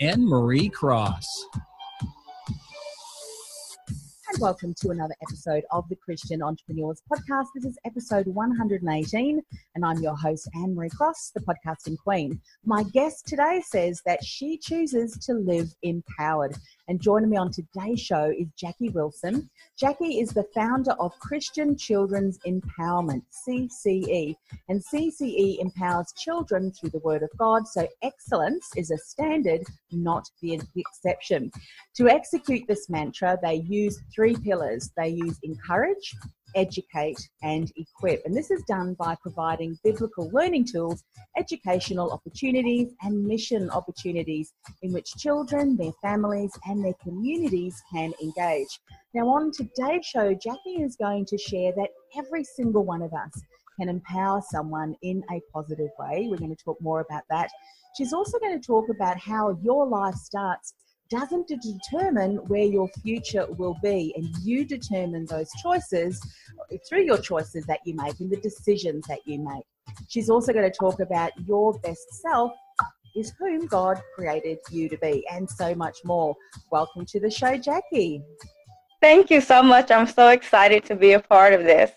Annemarie Cross. And welcome to another episode of the Christian Entrepreneurs Podcast. This is episode 118, and I'm your host, Annemarie Cross, the podcasting queen. My guest today says that she chooses to live empowered. And joining me on today's show is Jacqui Wilson. Jacqui is the founder of Christian Children's Empowerment, CCE. And CCE empowers children through the Word of God, so excellence is a standard, not the exception. To execute this mantra, they use three pillars they use encourage, educate, and equip. And this is done by providing biblical learning tools, educational opportunities, and mission opportunities in which children, their families, and their communities can engage. Now, on today's show, Jacqui is going to share that every single one of us can empower someone in a positive way. We're going to talk more about that. She's also going to talk about how your life starts doesn't determine where your future will be and you determine those choices through your choices that you make and the decisions that you make. She's also going to talk about your best self is whom god created you to be and so much more. Welcome to the show Jacqui. Thank you so much. I'm so excited to be a part of this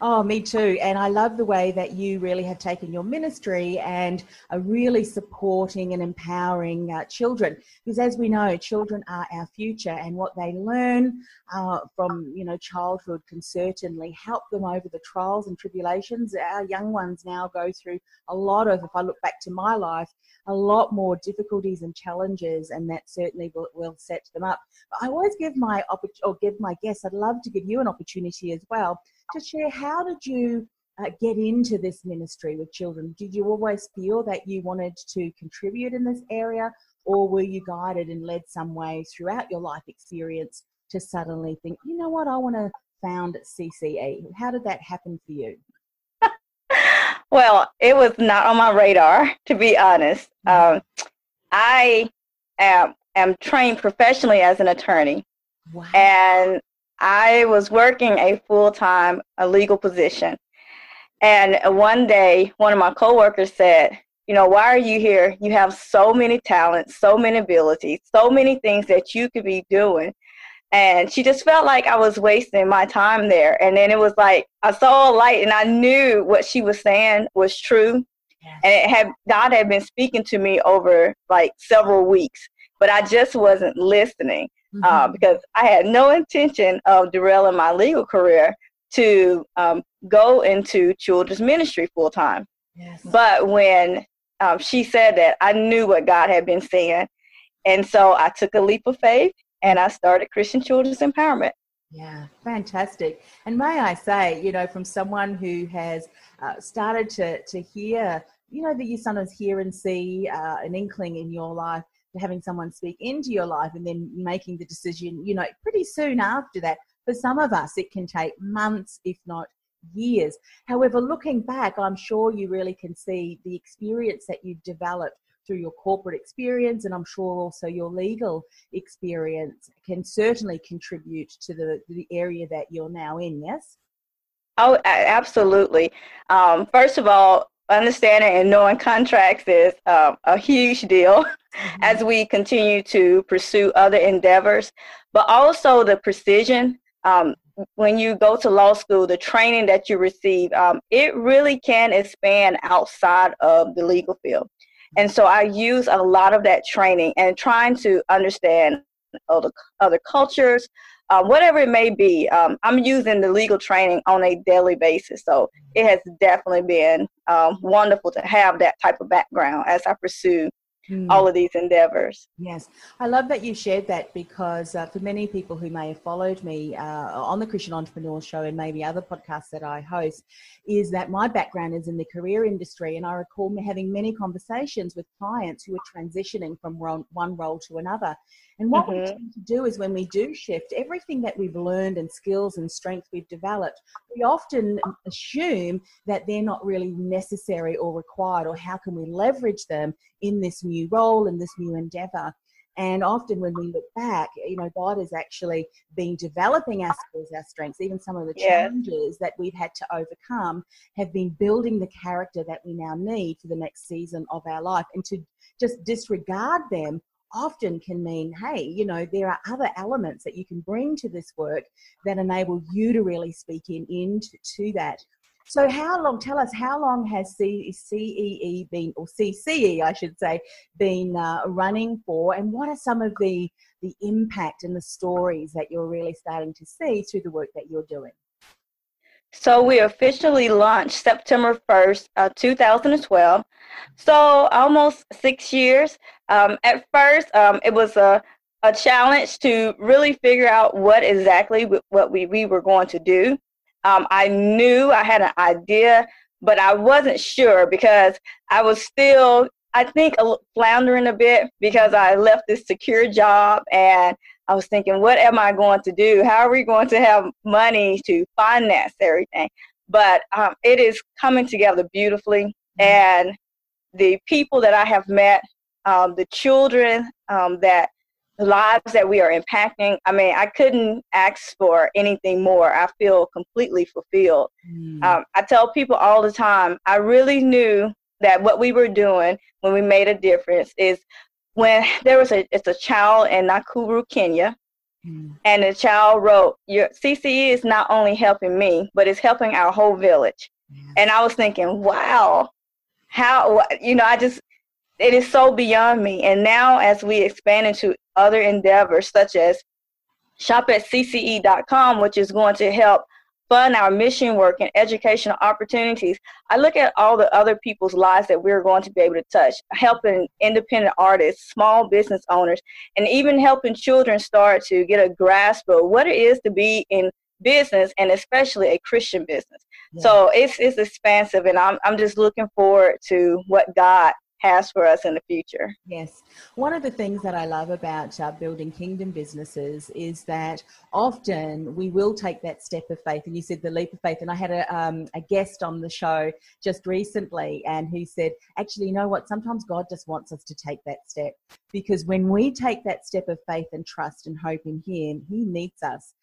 Oh, me too. And I love the way that you really have taken your ministry and are really supporting and empowering uh, children. Because as we know, children are our future, and what they learn uh, from you know childhood can certainly help them over the trials and tribulations. Our young ones now go through a lot of. If I look back to my life, a lot more difficulties and challenges, and that certainly will, will set them up. But I always give my or give my guests. I'd love to give you an opportunity as well to share how did you uh, get into this ministry with children? Did you always feel that you wanted to contribute in this area, or were you guided and led some way throughout your life experience to suddenly think, you know what, I want to found CCE? How did that happen for you? well, it was not on my radar, to be honest. Mm-hmm. Um, I am, am trained professionally as an attorney. Wow. And I was working a full time a legal position. And one day, one of my coworkers said, You know, why are you here? You have so many talents, so many abilities, so many things that you could be doing. And she just felt like I was wasting my time there. And then it was like I saw a light and I knew what she was saying was true. And it had God had been speaking to me over like several weeks, but I just wasn't listening mm-hmm. uh, because I had no intention of derailing my legal career to um, go into children's ministry full time. Yes. But when um, she said that, I knew what God had been saying. And so I took a leap of faith and I started Christian Children's Empowerment. Yeah, fantastic. And may I say, you know, from someone who has uh, started to, to hear, you know, that you sometimes hear and see uh, an inkling in your life having someone speak into your life and then making the decision, you know, pretty soon after that. For some of us, it can take months, if not years. However, looking back, I'm sure you really can see the experience that you've developed through your corporate experience, and I'm sure also your legal experience can certainly contribute to the, the area that you're now in, yes? Oh, absolutely. Um, first of all, understanding and knowing contracts is um, a huge deal mm-hmm. as we continue to pursue other endeavors, but also the precision. Um, when you go to law school, the training that you receive, um, it really can expand outside of the legal field. And so I use a lot of that training and trying to understand other, other cultures, uh, whatever it may be. Um, I'm using the legal training on a daily basis. So it has definitely been um, wonderful to have that type of background as I pursue mm. all of these endeavors. Yes, I love that you shared that because uh, for many people who may have followed me uh, on the Christian Entrepreneur Show and maybe other podcasts that I host, is that my background is in the career industry, and I recall having many conversations with clients who are transitioning from one role to another. And what mm-hmm. we tend to do is when we do shift, everything that we've learned and skills and strength we've developed, we often assume that they're not really necessary or required, or how can we leverage them in this new role, in this new endeavor. And often when we look back, you know, God has actually been developing our skills, our strengths, even some of the challenges that we've had to overcome have been building the character that we now need for the next season of our life. And to just disregard them often can mean, hey, you know, there are other elements that you can bring to this work that enable you to really speak in into to that. So, how long? Tell us how long has CEE been, or CCE, I should say, been uh, running for, and what are some of the the impact and the stories that you're really starting to see through the work that you're doing? So we officially launched September 1st, uh, 2012. So almost six years. Um, at first, um, it was a, a challenge to really figure out what exactly what we, we were going to do. Um, I knew I had an idea, but I wasn't sure because I was still, I think, floundering a bit because I left this secure job and I was thinking, what am I going to do? How are we going to have money to finance everything? But um, it is coming together beautifully. Mm-hmm. And the people that I have met, um, the children um, that the lives that we are impacting. I mean, I couldn't ask for anything more. I feel completely fulfilled. Mm. Um, I tell people all the time, I really knew that what we were doing when we made a difference is when there was a it's a child in Nakuru, Kenya, mm. and the child wrote, "Your CCE is not only helping me, but it's helping our whole village." And I was thinking, "Wow, how you know?" I just it is so beyond me. And now, as we expand into other endeavors such as shop at cce.com, which is going to help fund our mission work and educational opportunities, I look at all the other people's lives that we're going to be able to touch, helping independent artists, small business owners, and even helping children start to get a grasp of what it is to be in business and especially a Christian business. Yeah. So it's it's expansive and I'm I'm just looking forward to what God has for us in the future. Yes. One of the things that I love about uh, building kingdom businesses is that often we will take that step of faith. And you said the leap of faith. And I had a, um, a guest on the show just recently and who said, actually, you know what? Sometimes God just wants us to take that step because when we take that step of faith and trust and hope in Him, He meets us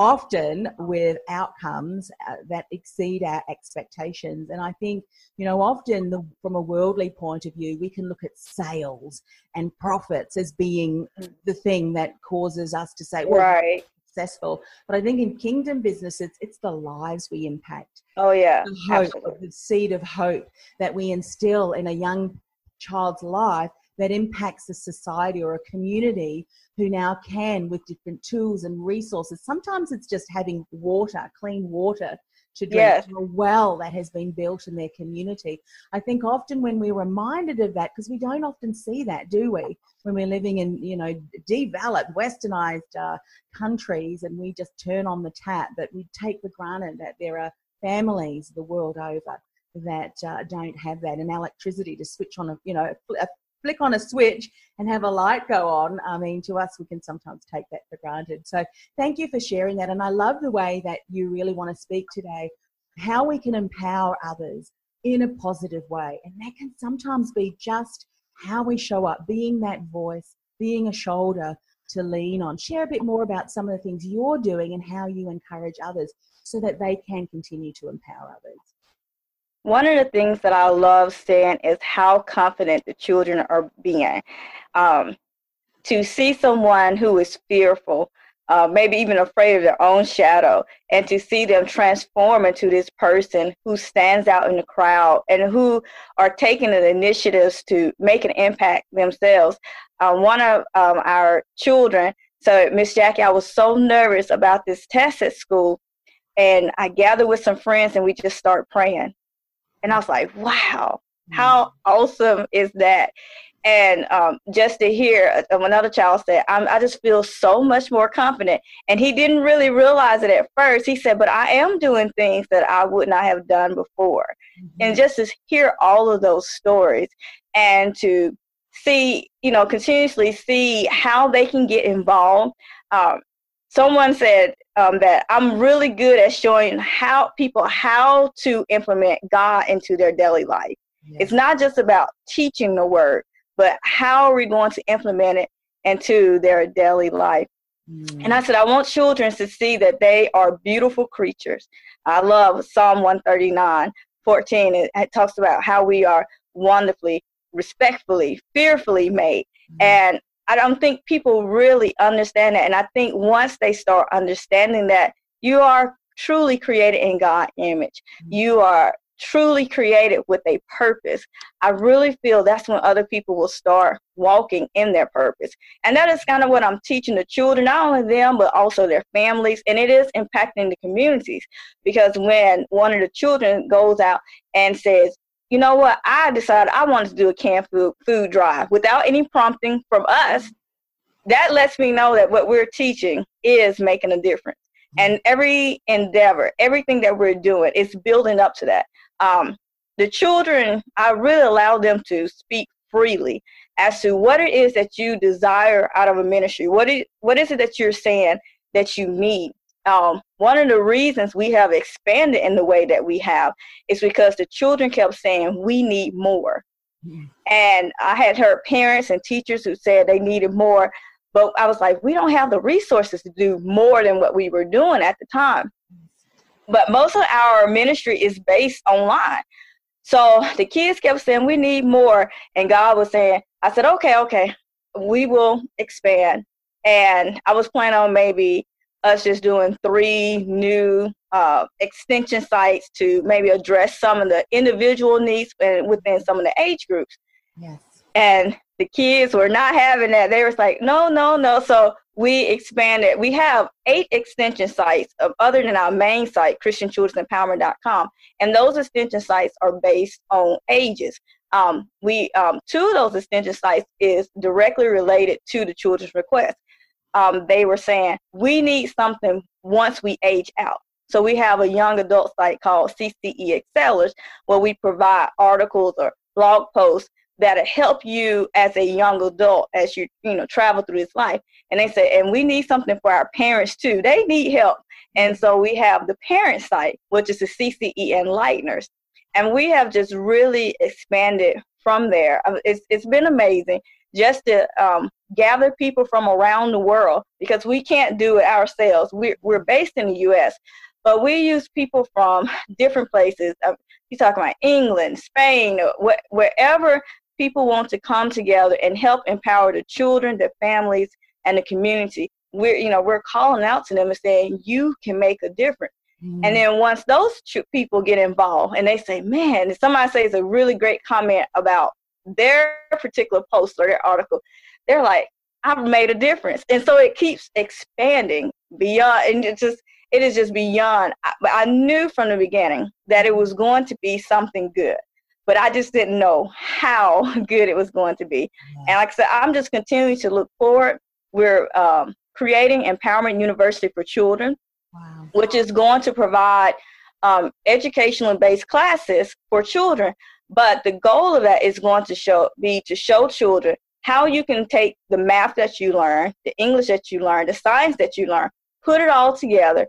often with outcomes uh, that exceed our expectations. And I think, you know, often the, from a worldly point of view, we can look at sales and profits as being the thing that causes us to say, well, right. Successful, but I think in kingdom businesses, it's the lives we impact. Oh yeah, the hope, the seed of hope that we instill in a young child's life that impacts a society or a community who now can, with different tools and resources, sometimes it's just having water, clean water to drink yes. a well that has been built in their community. I think often when we're reminded of that, because we don't often see that, do we? When we're living in, you know, developed, westernized uh, countries and we just turn on the tap, but we take for granted that there are families the world over that uh, don't have that and electricity to switch on a, you know, a flick on a switch and have a light go on. I mean, to us, we can sometimes take that for granted. So thank you for sharing that. And I love the way that you really want to speak today, how we can empower others in a positive way. And that can sometimes be just how we show up, being that voice, being a shoulder to lean on. Share a bit more about some of the things you're doing and how you encourage others so that they can continue to empower others. One of the things that I love seeing is how confident the children are being. Um, to see someone who is fearful uh, maybe even afraid of their own shadow, and to see them transform into this person who stands out in the crowd and who are taking the initiatives to make an impact themselves. Uh, one of um, our children, so Miss Jacqui, I was so nervous about this test at school, and I gathered with some friends and we just start praying, and I was like, wow. How awesome is that? and um, just to hear uh, another child say, i just feel so much more confident. And he didn't really realize it at first. He said, but I am doing things that I would not have done before. Mm-hmm. And just to hear all of those stories and to see, you know, continuously see how they can get involved. Um, someone said um, that I'm really good at showing how people how to implement God into their daily life. It's not just about teaching the word, but how are we going to implement it into their daily life? Mm. And I said, I want children to see that they are beautiful creatures. I love Psalm 139, 14. It, it talks about how we are wonderfully, respectfully, fearfully made. Mm. And I don't think people really understand that. And I think once they start understanding that you are truly created in God's image, mm. you are truly created with a purpose, I really feel that's when other people will start walking in their purpose. And that is kind of what I'm teaching the children, not only them, but also their families. And it is impacting the communities because when one of the children goes out and says, you know what, I decided I wanted to do a canned food, food drive without any prompting from us, that lets me know that what we're teaching is making a difference. And every endeavor, everything that we're doing is building up to that um, the children, I really allow them to speak freely as to what it is that you desire out of a ministry. What is, what is it that you're saying that you need? Um, one of the reasons we have expanded in the way that we have is because the children kept saying, we need more. Mm-hmm. And I had heard parents and teachers who said they needed more, but I was like, we don't have the resources to do more than what we were doing at the time. But most of our ministry is based online. So the kids kept saying, We need more. And God was saying, I said, Okay, okay, we will expand. And I was planning on maybe us just doing three new uh, extension sites to maybe address some of the individual needs within some of the age groups. Yes. And the kids were not having that. They was like, no, no, no. So we expanded. We have eight extension sites of, other than our main site, ChristianChildrenEmpowerment.com, and those extension sites are based on ages. Um, we um, two of those extension sites is directly related to the children's request. Um, they were saying we need something once we age out. So we have a young adult site called CCE Excellers where we provide articles or blog posts that'll help you as a young adult as you you know travel through this life. And they said, and we need something for our parents too. They need help. And so we have the parent site which is the cce enlighteners. And we have just really expanded from there. Uh, it's, it's been amazing just to um, gather people from around the world because we can't do it ourselves we're, we're based in the us but we use people from different places. Um, you talk about England, Spain, wh- wherever people want to come together and help empower the children, the families, and the community. We're, you know, we're calling out to them and saying, you can make a difference. Mm-hmm. And then once those people get involved and they say, man, somebody says a really great comment about their particular post or their article, they're like, I've made a difference. And so it keeps expanding beyond, and it just, it is just beyond. But I knew from the beginning that it was going to be something good but I just didn't know how good it was going to be. And like I said, I'm just continuing to look forward. We're um, creating Empowerment University for Children, wow. which is going to provide um, educational based classes for children. But the goal of that is going to show be to show children how you can take the math that you learn, the English that you learn, the science that you learn, put it all together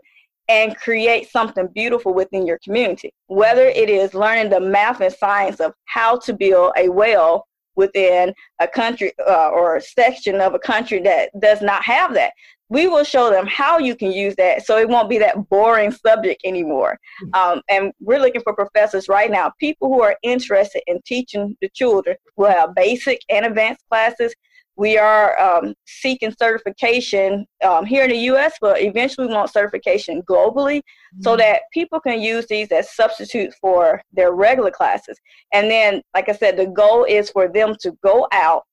and create something beautiful within your community. Whether it is learning the math and science of how to build a well within a country uh, or a section of a country that does not have that. We will show them how you can use that so it won't be that boring subject anymore. Um, and we're looking for professors right now, people who are interested in teaching the children. We'll have basic and advanced classes we are um, seeking certification um, here in the U.S., but eventually we want certification globally, mm-hmm. so that people can use these as substitutes for their regular classes. And then, like I said, the goal is for them to go out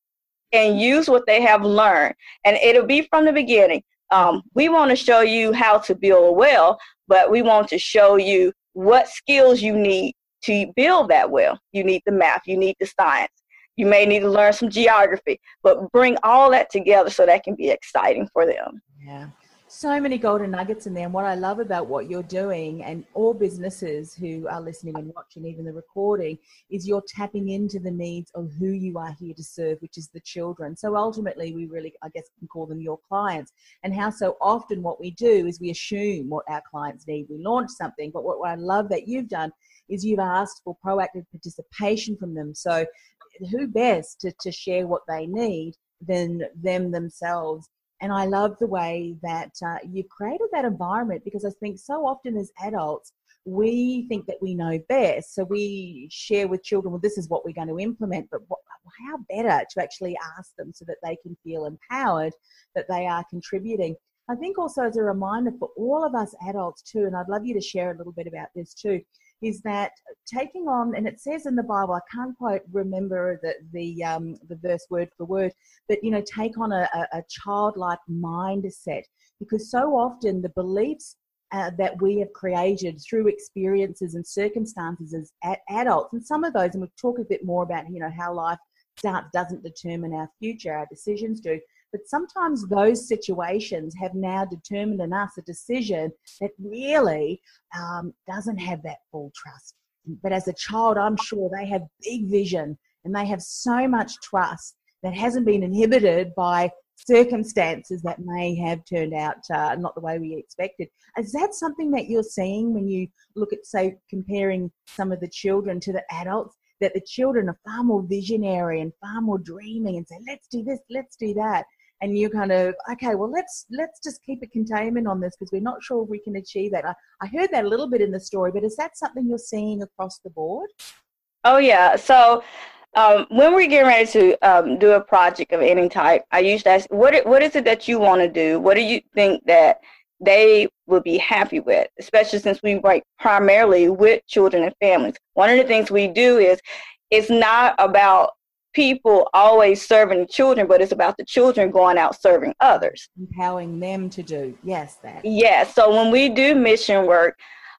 and use what they have learned, and it'll be from the beginning. Um, we want to show you how to build a well, but we want to show you what skills you need to build that well. You need the math, you need the science, you may need to learn some geography, but bring all that together so that can be exciting for them. Yeah. So many golden nuggets in there. And what I love about what you're doing, and all businesses who are listening and watching, even the recording, is you're tapping into the needs of who you are here to serve, which is the children. So ultimately, we really, I guess, can call them your clients. And how so often what we do is we assume what our clients need. We launch something, but what I love that you've done is you've asked for proactive participation from them. So who best to, to share what they need than them themselves and I love the way that uh, you created that environment because I think so often as adults, we think that we know best. So we share with children, well, this is what we're going to implement, but what, how better to actually ask them so that they can feel empowered that they are contributing. I think also as a reminder for all of us adults too, and I'd love you to share a little bit about this too, is that taking on, and it says in the Bible, I can't quite remember the the um, the verse word for word, but you know, take on a, a, childlike mindset because so often the beliefs uh, that we have created through experiences and circumstances as adults, and some of those, and we'll talk a bit more about you know how life doesn't determine our future, our decisions do. But sometimes those situations have now determined in us a decision that really um, doesn't have that full trust. But as a child, I'm sure they have big vision and they have so much trust that hasn't been inhibited by circumstances that may have turned out uh, not the way we expected. Is that something that you're seeing when you look at, say, comparing some of the children to the adults? That the children are far more visionary and far more dreaming and say, let's do this, let's do that and you kind of okay well let's let's just keep a containment on this because we're not sure we can achieve that. I, I heard that a little bit in the story but is that something you're seeing across the board? Oh yeah. So um, when we're getting ready to um, do a project of any type i usually ask what, what is it that you want to do? What do you think that they will be happy with, especially since we work primarily with children and families. One of the things we do is it's not about people always serving children, but it's about the children going out serving others. Empowering them to do, yes, that. Yes. So when we do mission work,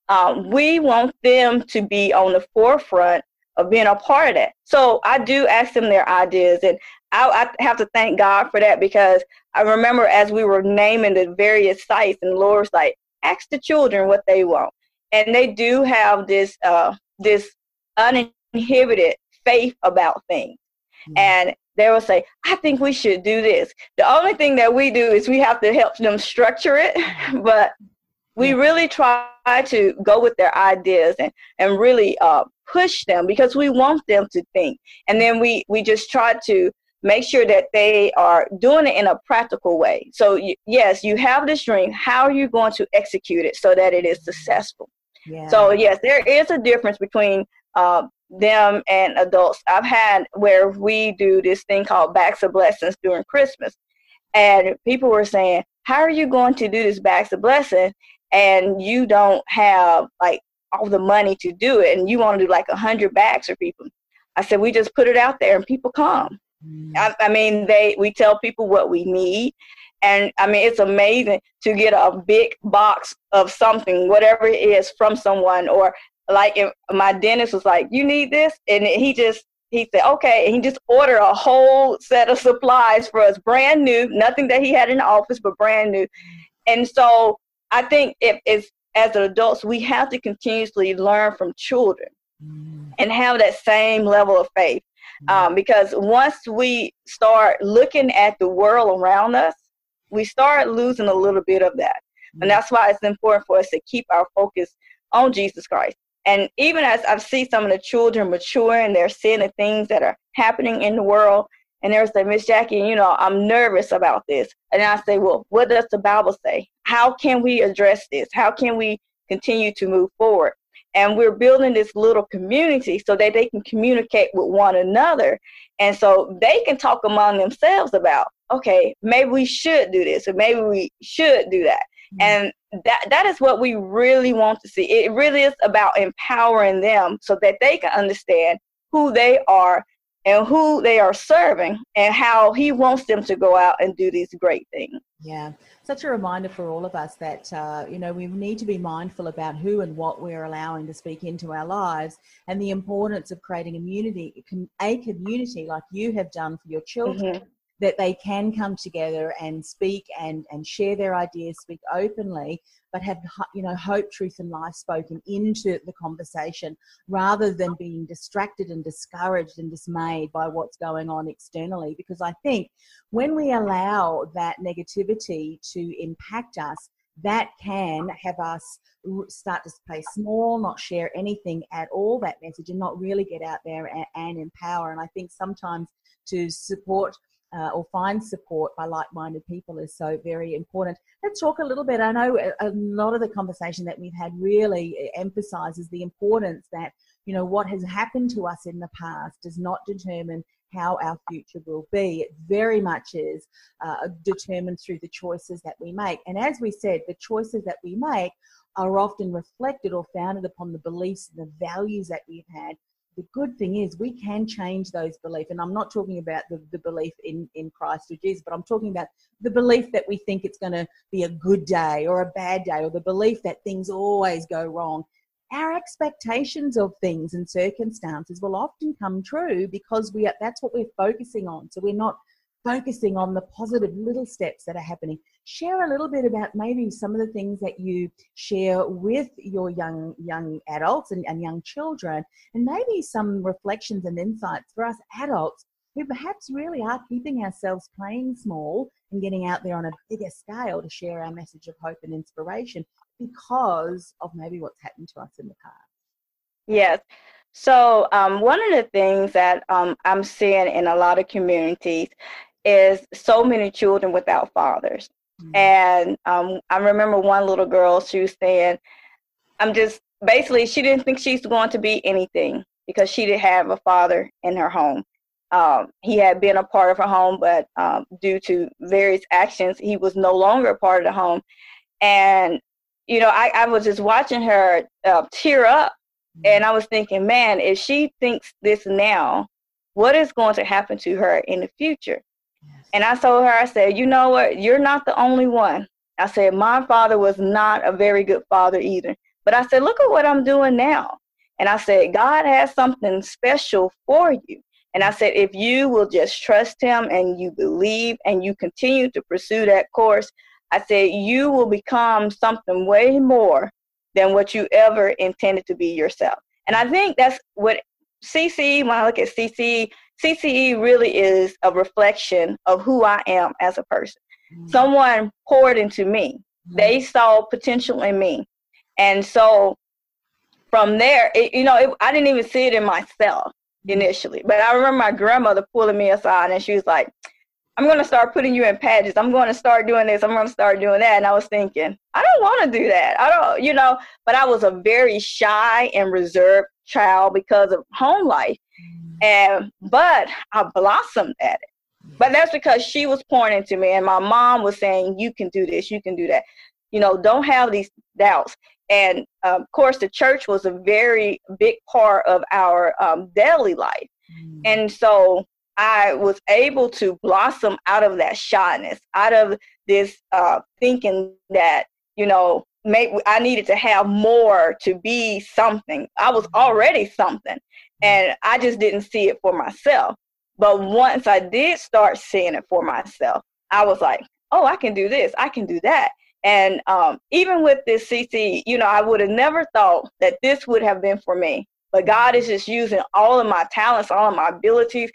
um, we want them to be on the forefront of being a part of that. So I do ask them their ideas, and I, I have to thank God for that because I remember as we were naming the various sites, and the Lord was like, ask the children what they want, and they do have this uh, this uninhibited faith about things. Mm-hmm. And they will say, I think we should do this. The only thing that we do is we have to help them structure it, but we really try to go with their ideas and, and really uh, push them because we want them to think. And then we, we just try to make sure that they are doing it in a practical way. So, y- yes, you have this dream. How are you going to execute it so that it is successful? Yeah. So, yes, there is a difference between uh, them and adults. I've had where we do this thing called Bags of Blessings during Christmas. And people were saying, How are you going to do this Bags of Blessings and you don't have like all the money to do it and you want to do like a hundred bags for people? I said, We just put it out there and people come. Mm. I, I mean, they we tell people what we need and I mean, it's amazing to get a big box of something, whatever it is, from someone, or like if my dentist was like, "You need this," and he just he said, "Okay," and he just ordered a whole set of supplies for us, brand new, nothing that he had in the office, but brand new. And so I think if it's as adults, we have to continuously learn from children mm. and have that same level of faith. Mm. Um, because once we start looking at the world around us, we start losing a little bit of that. And mm. that's why it's important for us to keep our focus on Jesus Christ. And even as I see some of the children mature and they're seeing the things that are happening in the world, and they're saying, Miss Jacqui, you know, I'm nervous about this. And I say, well, what does the Bible say? How can we address this? How can we continue to move forward? and we're building this little community so that they can communicate with one another and so they can talk among themselves about okay maybe we should do this or maybe we should do that mm-hmm. and that that is what we really want to see. It really is about empowering them so that they can understand who they are and who they are serving and how he wants them to go out and do these great things. Yeah such a reminder for all of us that uh, you know we need to be mindful about who and what we're allowing to speak into our lives and the importance of creating a community a community like you have done for your children. mm-hmm that they can come together and speak and, and share their ideas, speak openly, but have you know hope, truth, and life spoken into the conversation, rather than being distracted and discouraged and dismayed by what's going on externally. Because I think when we allow that negativity to impact us, that can have us start to play small, not share anything at all, that message, and not really get out there and, and empower. And I think sometimes to support uh, or find support by like-minded people is so very important. Let's talk a little bit. I know a, lot of the conversation that we've had really emphasizes the importance that you know what has happened to us in the past does not determine how our future will be. It very much is uh, determined through the choices that we make. And as we said, the choices that we make are often reflected or founded upon the beliefs and the values that we've had the good thing is we can change those beliefs and i'm not talking about the, the belief in, in christ or jesus but i'm talking about the belief that we think it's going to be a good day or a bad day or the belief that things always go wrong our expectations of things and circumstances will often come true because we are, that's what we're focusing on so we're not focusing on the positive little steps that are happening. Share a little bit about maybe some of the things that you share with your young young adults and, and young children, and maybe some reflections and insights for us adults who perhaps really are keeping ourselves playing small and getting out there on a bigger scale to share our message of hope and inspiration because of maybe what's happened to us in the past. Yes. So, um, one of the things that um, I'm seeing in a lot of communities is so many children without fathers. Mm-hmm. And um, I remember one little girl, she was saying, I'm just basically, she didn't think she's going to be anything because she didn't have a father in her home. Um, he had been a part of her home, but um, due to various actions, he was no longer a part of the home. And, you know, I, I was just watching her uh, tear up. Mm-hmm. And I was thinking, man, if she thinks this now, what is going to happen to her in the future? And I told her, I said, you know what? You're not the only one. I said, my father was not a very good father either. But I said, look at what I'm doing now. And I said, God has something special for you. And I said, if you will just trust him and you believe and you continue to pursue that course, I said, you will become something way more than what you ever intended to be yourself. And I think that's what CC, when I look at CC, CCE really is a reflection of who I am as a person. Mm-hmm. Someone poured into me. Mm-hmm. They saw potential in me. And so from there, it, you know, it, I didn't even see it in myself mm-hmm. initially. But I remember my grandmother pulling me aside and she was like, I'm going to start putting you in pageants. I'm going to start doing this. I'm going to start doing that. And I was thinking, I don't want to do that. I don't, you know, but I was a very shy and reserved child because of home life. And but I blossomed at it. But that's because she was pouring into me, and my mom was saying, "You can do this. You can do that. You know, don't have these doubts." And um, of course, the church was a very big part of our um, daily life, mm. and so I was able to blossom out of that shyness, out of this uh, thinking that you know Make, I needed to have more to be something. I was already something, and I just didn't see it for myself. But once I did start seeing it for myself, I was like, oh, I can do this, I can do that. And um, even with this CC, you know, I would have never thought that this would have been for me. But God is just using all of my talents, all of my abilities.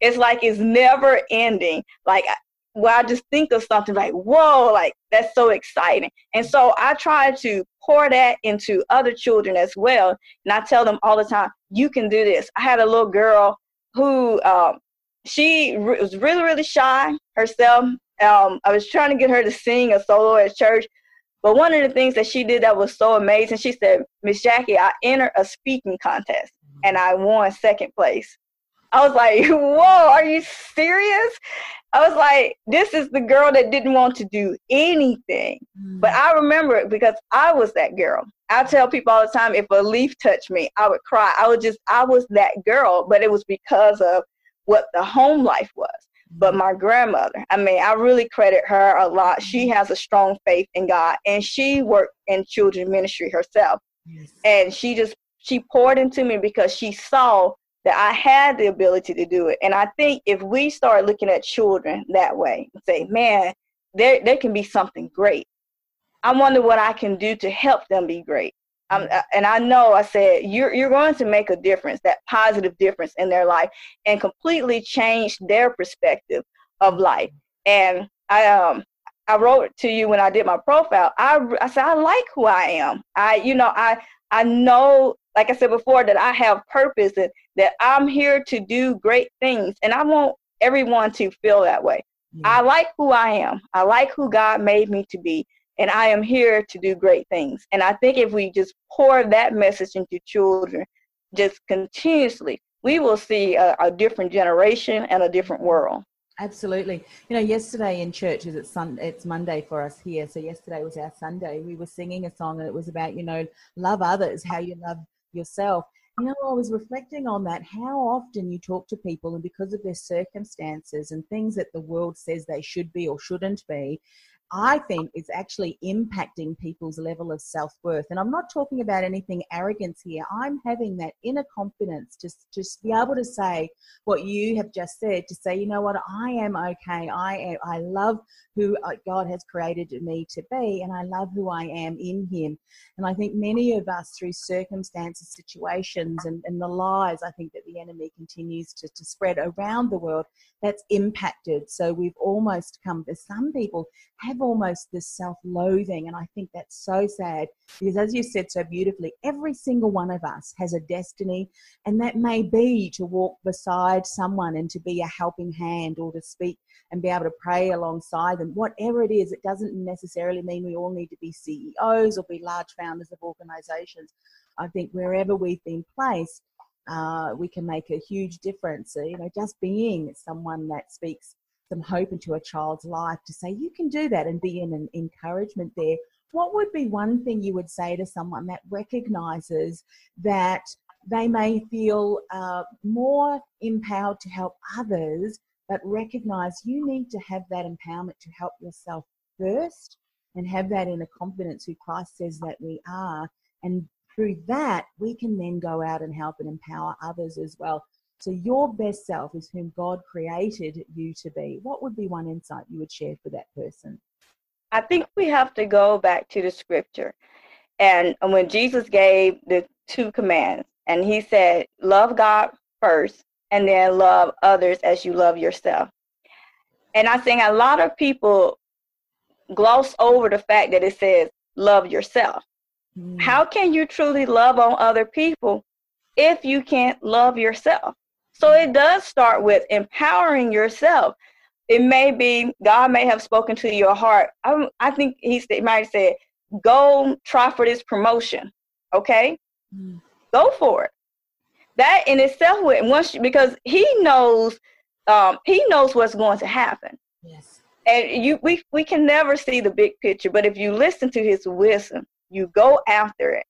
It's like it's never ending. Like where I just think of something like, whoa, like that's so exciting. And so I try to pour that into other children as well. And I tell them all the time, you can do this. I had a little girl who um, she re- was really, really shy herself. Um, I was trying to get her to sing a solo at church, But one of the things that she did that was so amazing, she said, Miss Jacqui, I entered a speaking contest and I won second place. I was like, whoa, are you serious? I was like, this is the girl that didn't want to do anything. Mm. But I remember it because I was that girl. I tell people all the time if a leaf touched me, I would cry. I would just, I was that girl, but it was because of what the home life was. But my grandmother, I mean, I really credit her a lot. She mm-hmm. has a strong faith in God and she worked in children ministry herself. Yes. And she just, she poured into me because she saw that I had the ability to do it. And I think if we start looking at children that way and say, man, there, there can be something great. I wonder what I can do to help them be great. Um, and I know I said you're you're going to make a difference, that positive difference in their life, and completely change their perspective of life. And I um I wrote to you when I did my profile. I I said I like who I am. I you know I I know like I said before that I have purpose and that I'm here to do great things, and I want everyone to feel that way. I mm. like who I am. I like who God made me to be and I am here to do great things. And I think if we just pour that message into children just continuously, we will see a, a different generation and a different world. Absolutely. You know, yesterday in church, it's sun, it's Monday for us here. So yesterday was our Sunday. We were singing a song, and it was about you know, love others, how you love yourself. You know, I was reflecting on that. How often you talk to people, and because of their circumstances and things that the world says they should be or shouldn't be, I think is actually impacting people's level of self worth. And I'm not talking about anything arrogance here. I'm having that inner confidence to just be able to say what you have just said, to say, you know what, I am okay. I am, I love who uh, God has created me to be, and I love who I am in Him. And I think many of us, through circumstances, situations, and, and the lies I think that the enemy continues to, to spread around the world, that's impacted. So we've almost come to some people have almost this self loathing. And I think that's so sad because, as you said so beautifully, every single one of us has a destiny. And that may be to walk beside someone and to be a helping hand or to speak and be able to pray alongside them. Whatever it is, it doesn't necessarily mean we all need to be CEOs or be large founders of organizations. I think wherever we've been placed, uh, we can make a huge difference. So, you know, just being someone that speaks some hope into a child's life to say you can do that and be in an encouragement there. What would be one thing you would say to someone that recognizes that they may feel uh, more empowered to help others, but recognize you need to have that empowerment to help yourself first and have that inner confidence who Christ says that we are. And through that, we can then go out and help and empower others as well. So, your best self is whom God created you to be. What would be one insight you would share for that person? I think we have to go back to the scripture. And when Jesus gave the two commands, and he said, Love God first, and then love others as you love yourself. And I think a lot of people gloss over the fact that it says, Love yourself. Mm. How can you truly love on other people if you can't love yourself? So it does start with empowering yourself. It may be God may have spoken to your heart. I, I think he might have said, "Go try for this promotion." Okay, mm. go for it. That in itself, once because he knows, um, he knows what's going to happen. Yes. And you, we, we can never see the big picture, but if you listen to his wisdom, you go after it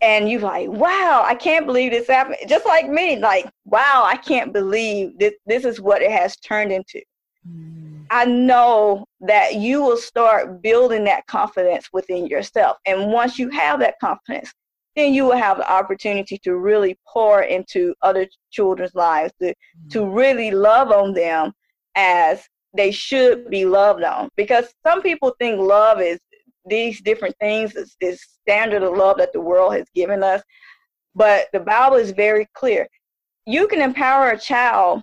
and you're like, wow, I can't believe this happened. Just like me, like, wow, I can't believe this this is what it has turned into. Mm. I know that you will start building that confidence within yourself. And once you have that confidence, then you will have the opportunity to really pour into other children's lives, to, mm. to really love on them as they should be loved on. Because some people think love is these different things, this, this standard of love that the world has given us. But the Bible is very clear. You can empower a child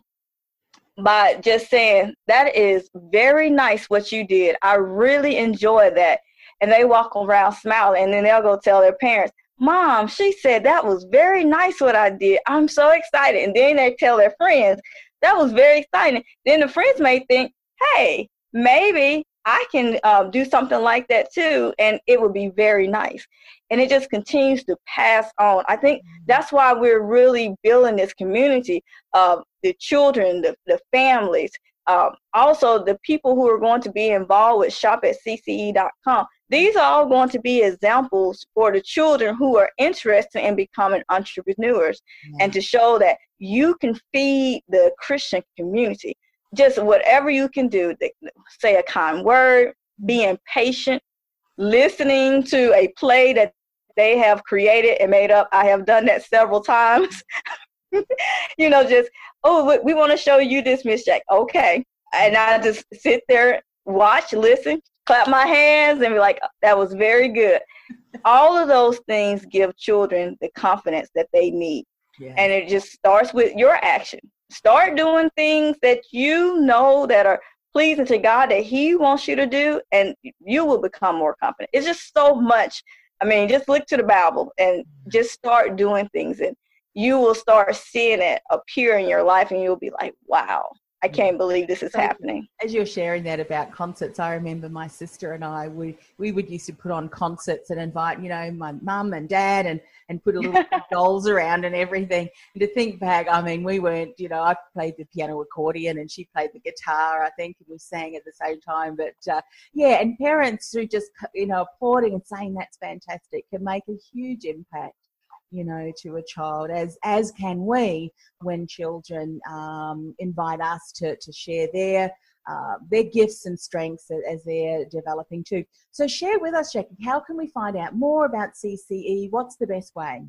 by just saying, That is very nice what you did. I really enjoy that. And they walk around smiling, and then they'll go tell their parents, Mom, she said that was very nice what I did. I'm so excited. And then they tell their friends, That was very exciting. Then the friends may think, Hey, maybe I can um, do something like that too, and it would be very nice. And it just continues to pass on. I think that's why we're really building this community of the children, the, the families, um, also the people who are going to be involved with shop at cce.com. These are all going to be examples for the children who are interested in becoming entrepreneurs mm-hmm. and to show that you can feed the Christian community just whatever you can do, say a kind word, being patient, listening to a play that they have created and made up. I have done that several times. you know, just, oh, we want to show you this, Miss Jack. Okay. And I just sit there, watch, listen, clap my hands, and be like, oh, that was very good. All of those things give children the confidence that they need. Yeah. And it just starts with your action. Start doing things that you know that are pleasing to God that He wants you to do, and you will become more confident. It's just so much. I mean, just look to the Bible and just start doing things, and you will start seeing it appear in your life, and you'll be like, wow, I can't believe this is so, happening. As you're sharing that about concerts, I remember my sister and I, we, we would used to put on concerts and invite, you know, my mum and dad and, and put a little dolls around and everything. And to think back, I mean, we weren't, you know, I played the piano accordion and she played the guitar, I think, and we sang at the same time. But uh, yeah, and parents who just, you know, applauding and saying that's fantastic can make a huge impact you know, to a child, as as can we when children um, invite us to to share their uh, their gifts and strengths as they're developing too. So share with us, Jacqui. How can we find out more about CCE? What's the best way?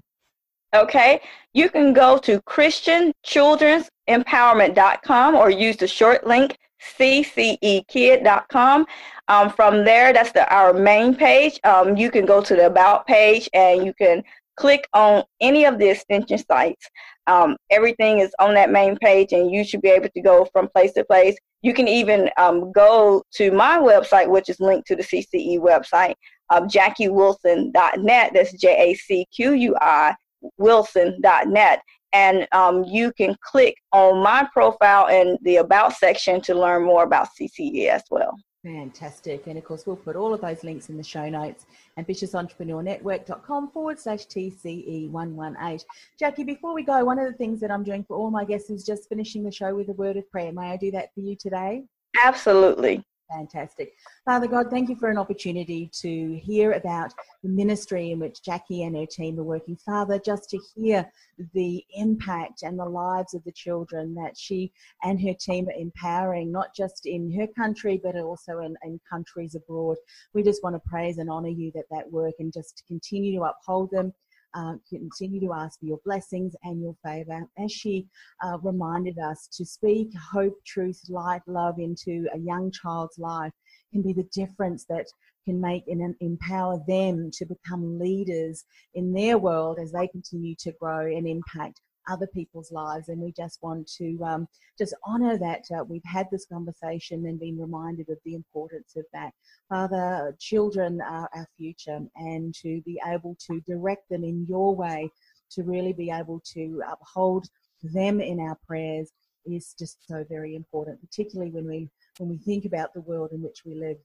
Okay, you can go to ChristianChildren'sEmpowerment.com or use the short link ccekid.com. Um, from there, that's the our main page. Um, you can go to the about page and you can click on any of the extension sites. Um, everything is on that main page, and you should be able to go from place to place. You can even um, go to my website, which is linked to the CCE website, um, jacquiwilson.net. That's J A C Q U I Wilson.net. And um, you can click on my profile in the About section to learn more about CCE as well. Fantastic. And of course, we'll put all of those links in the show notes ambitiousentrepreneurnetwork.com forward slash TCE118. Jacqui, before we go, one of the things that I'm doing for all my guests is just finishing the show with a word of prayer. May I do that for you today? Absolutely. Fantastic. Father God, thank you for an opportunity to hear about the ministry in which Jacqui and her team are working. Father, just to hear the impact and the lives of the children that she and her team are empowering, not just in her country, but also in, in countries abroad. We just want to praise and honor you that that work and just continue to uphold them uh, continue to ask for your blessings and your favor. As she uh, reminded us to speak hope, truth, light, love into a young child's life can be the difference that can make and empower them to become leaders in their world as they continue to grow and impact other people's lives. And we just want to um, just honor that uh, we've had this conversation and been reminded of the importance of that. Father, children are our future, and to be able to direct them in your way, to really be able to uphold them in our prayers is just so very important, particularly when we when we think about the world in which we live.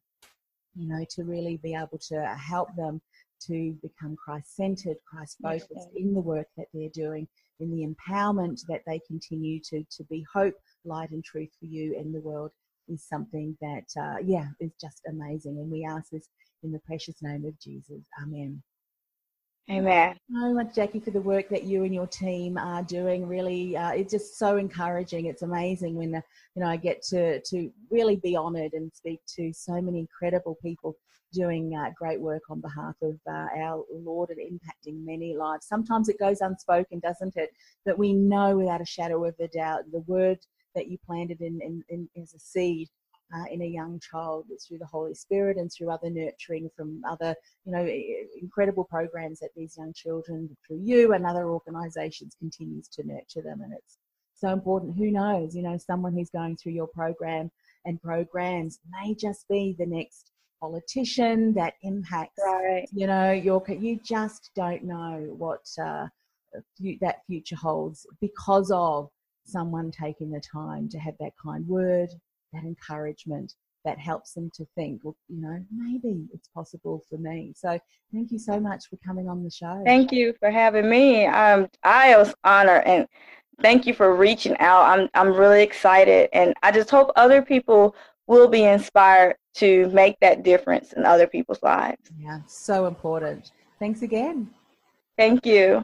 You know, to really be able to help them to become Christ centered, Christ focused in the work that they're doing, in the empowerment that they continue to, to be hope, light, and truth for you and the world is something that, uh, yeah, is just amazing. And we ask this in the precious name of Jesus. Amen. Amen. So much, Jacqui, for the work that you and your team are doing. Really, uh, it's just so encouraging. It's amazing when you know I get to to really be honoured and speak to so many incredible people doing uh, great work on behalf of uh, our Lord and impacting many lives. Sometimes it goes unspoken, doesn't it? That we know without a shadow of a doubt the word that you planted in, in, in as a seed uh, in a young child through the Holy Spirit and through other nurturing from other, you know, incredible programs that these young children through you and other organisations continues to nurture them, and it's so important. Who knows? You know, someone who's going through your program and programs may just be the next politician that impacts right. you know your you just don't know what uh, that future holds because of someone taking the time to have that kind word that encouragement that helps them to think, well, you know, maybe it's possible for me. So thank you so much for coming on the show. Thank you for having me. Um, I was honored and thank you for reaching out. I'm I'm really excited and I just hope other people will be inspired to make that difference in other people's lives. Yeah, so important. Thanks again. Thank you.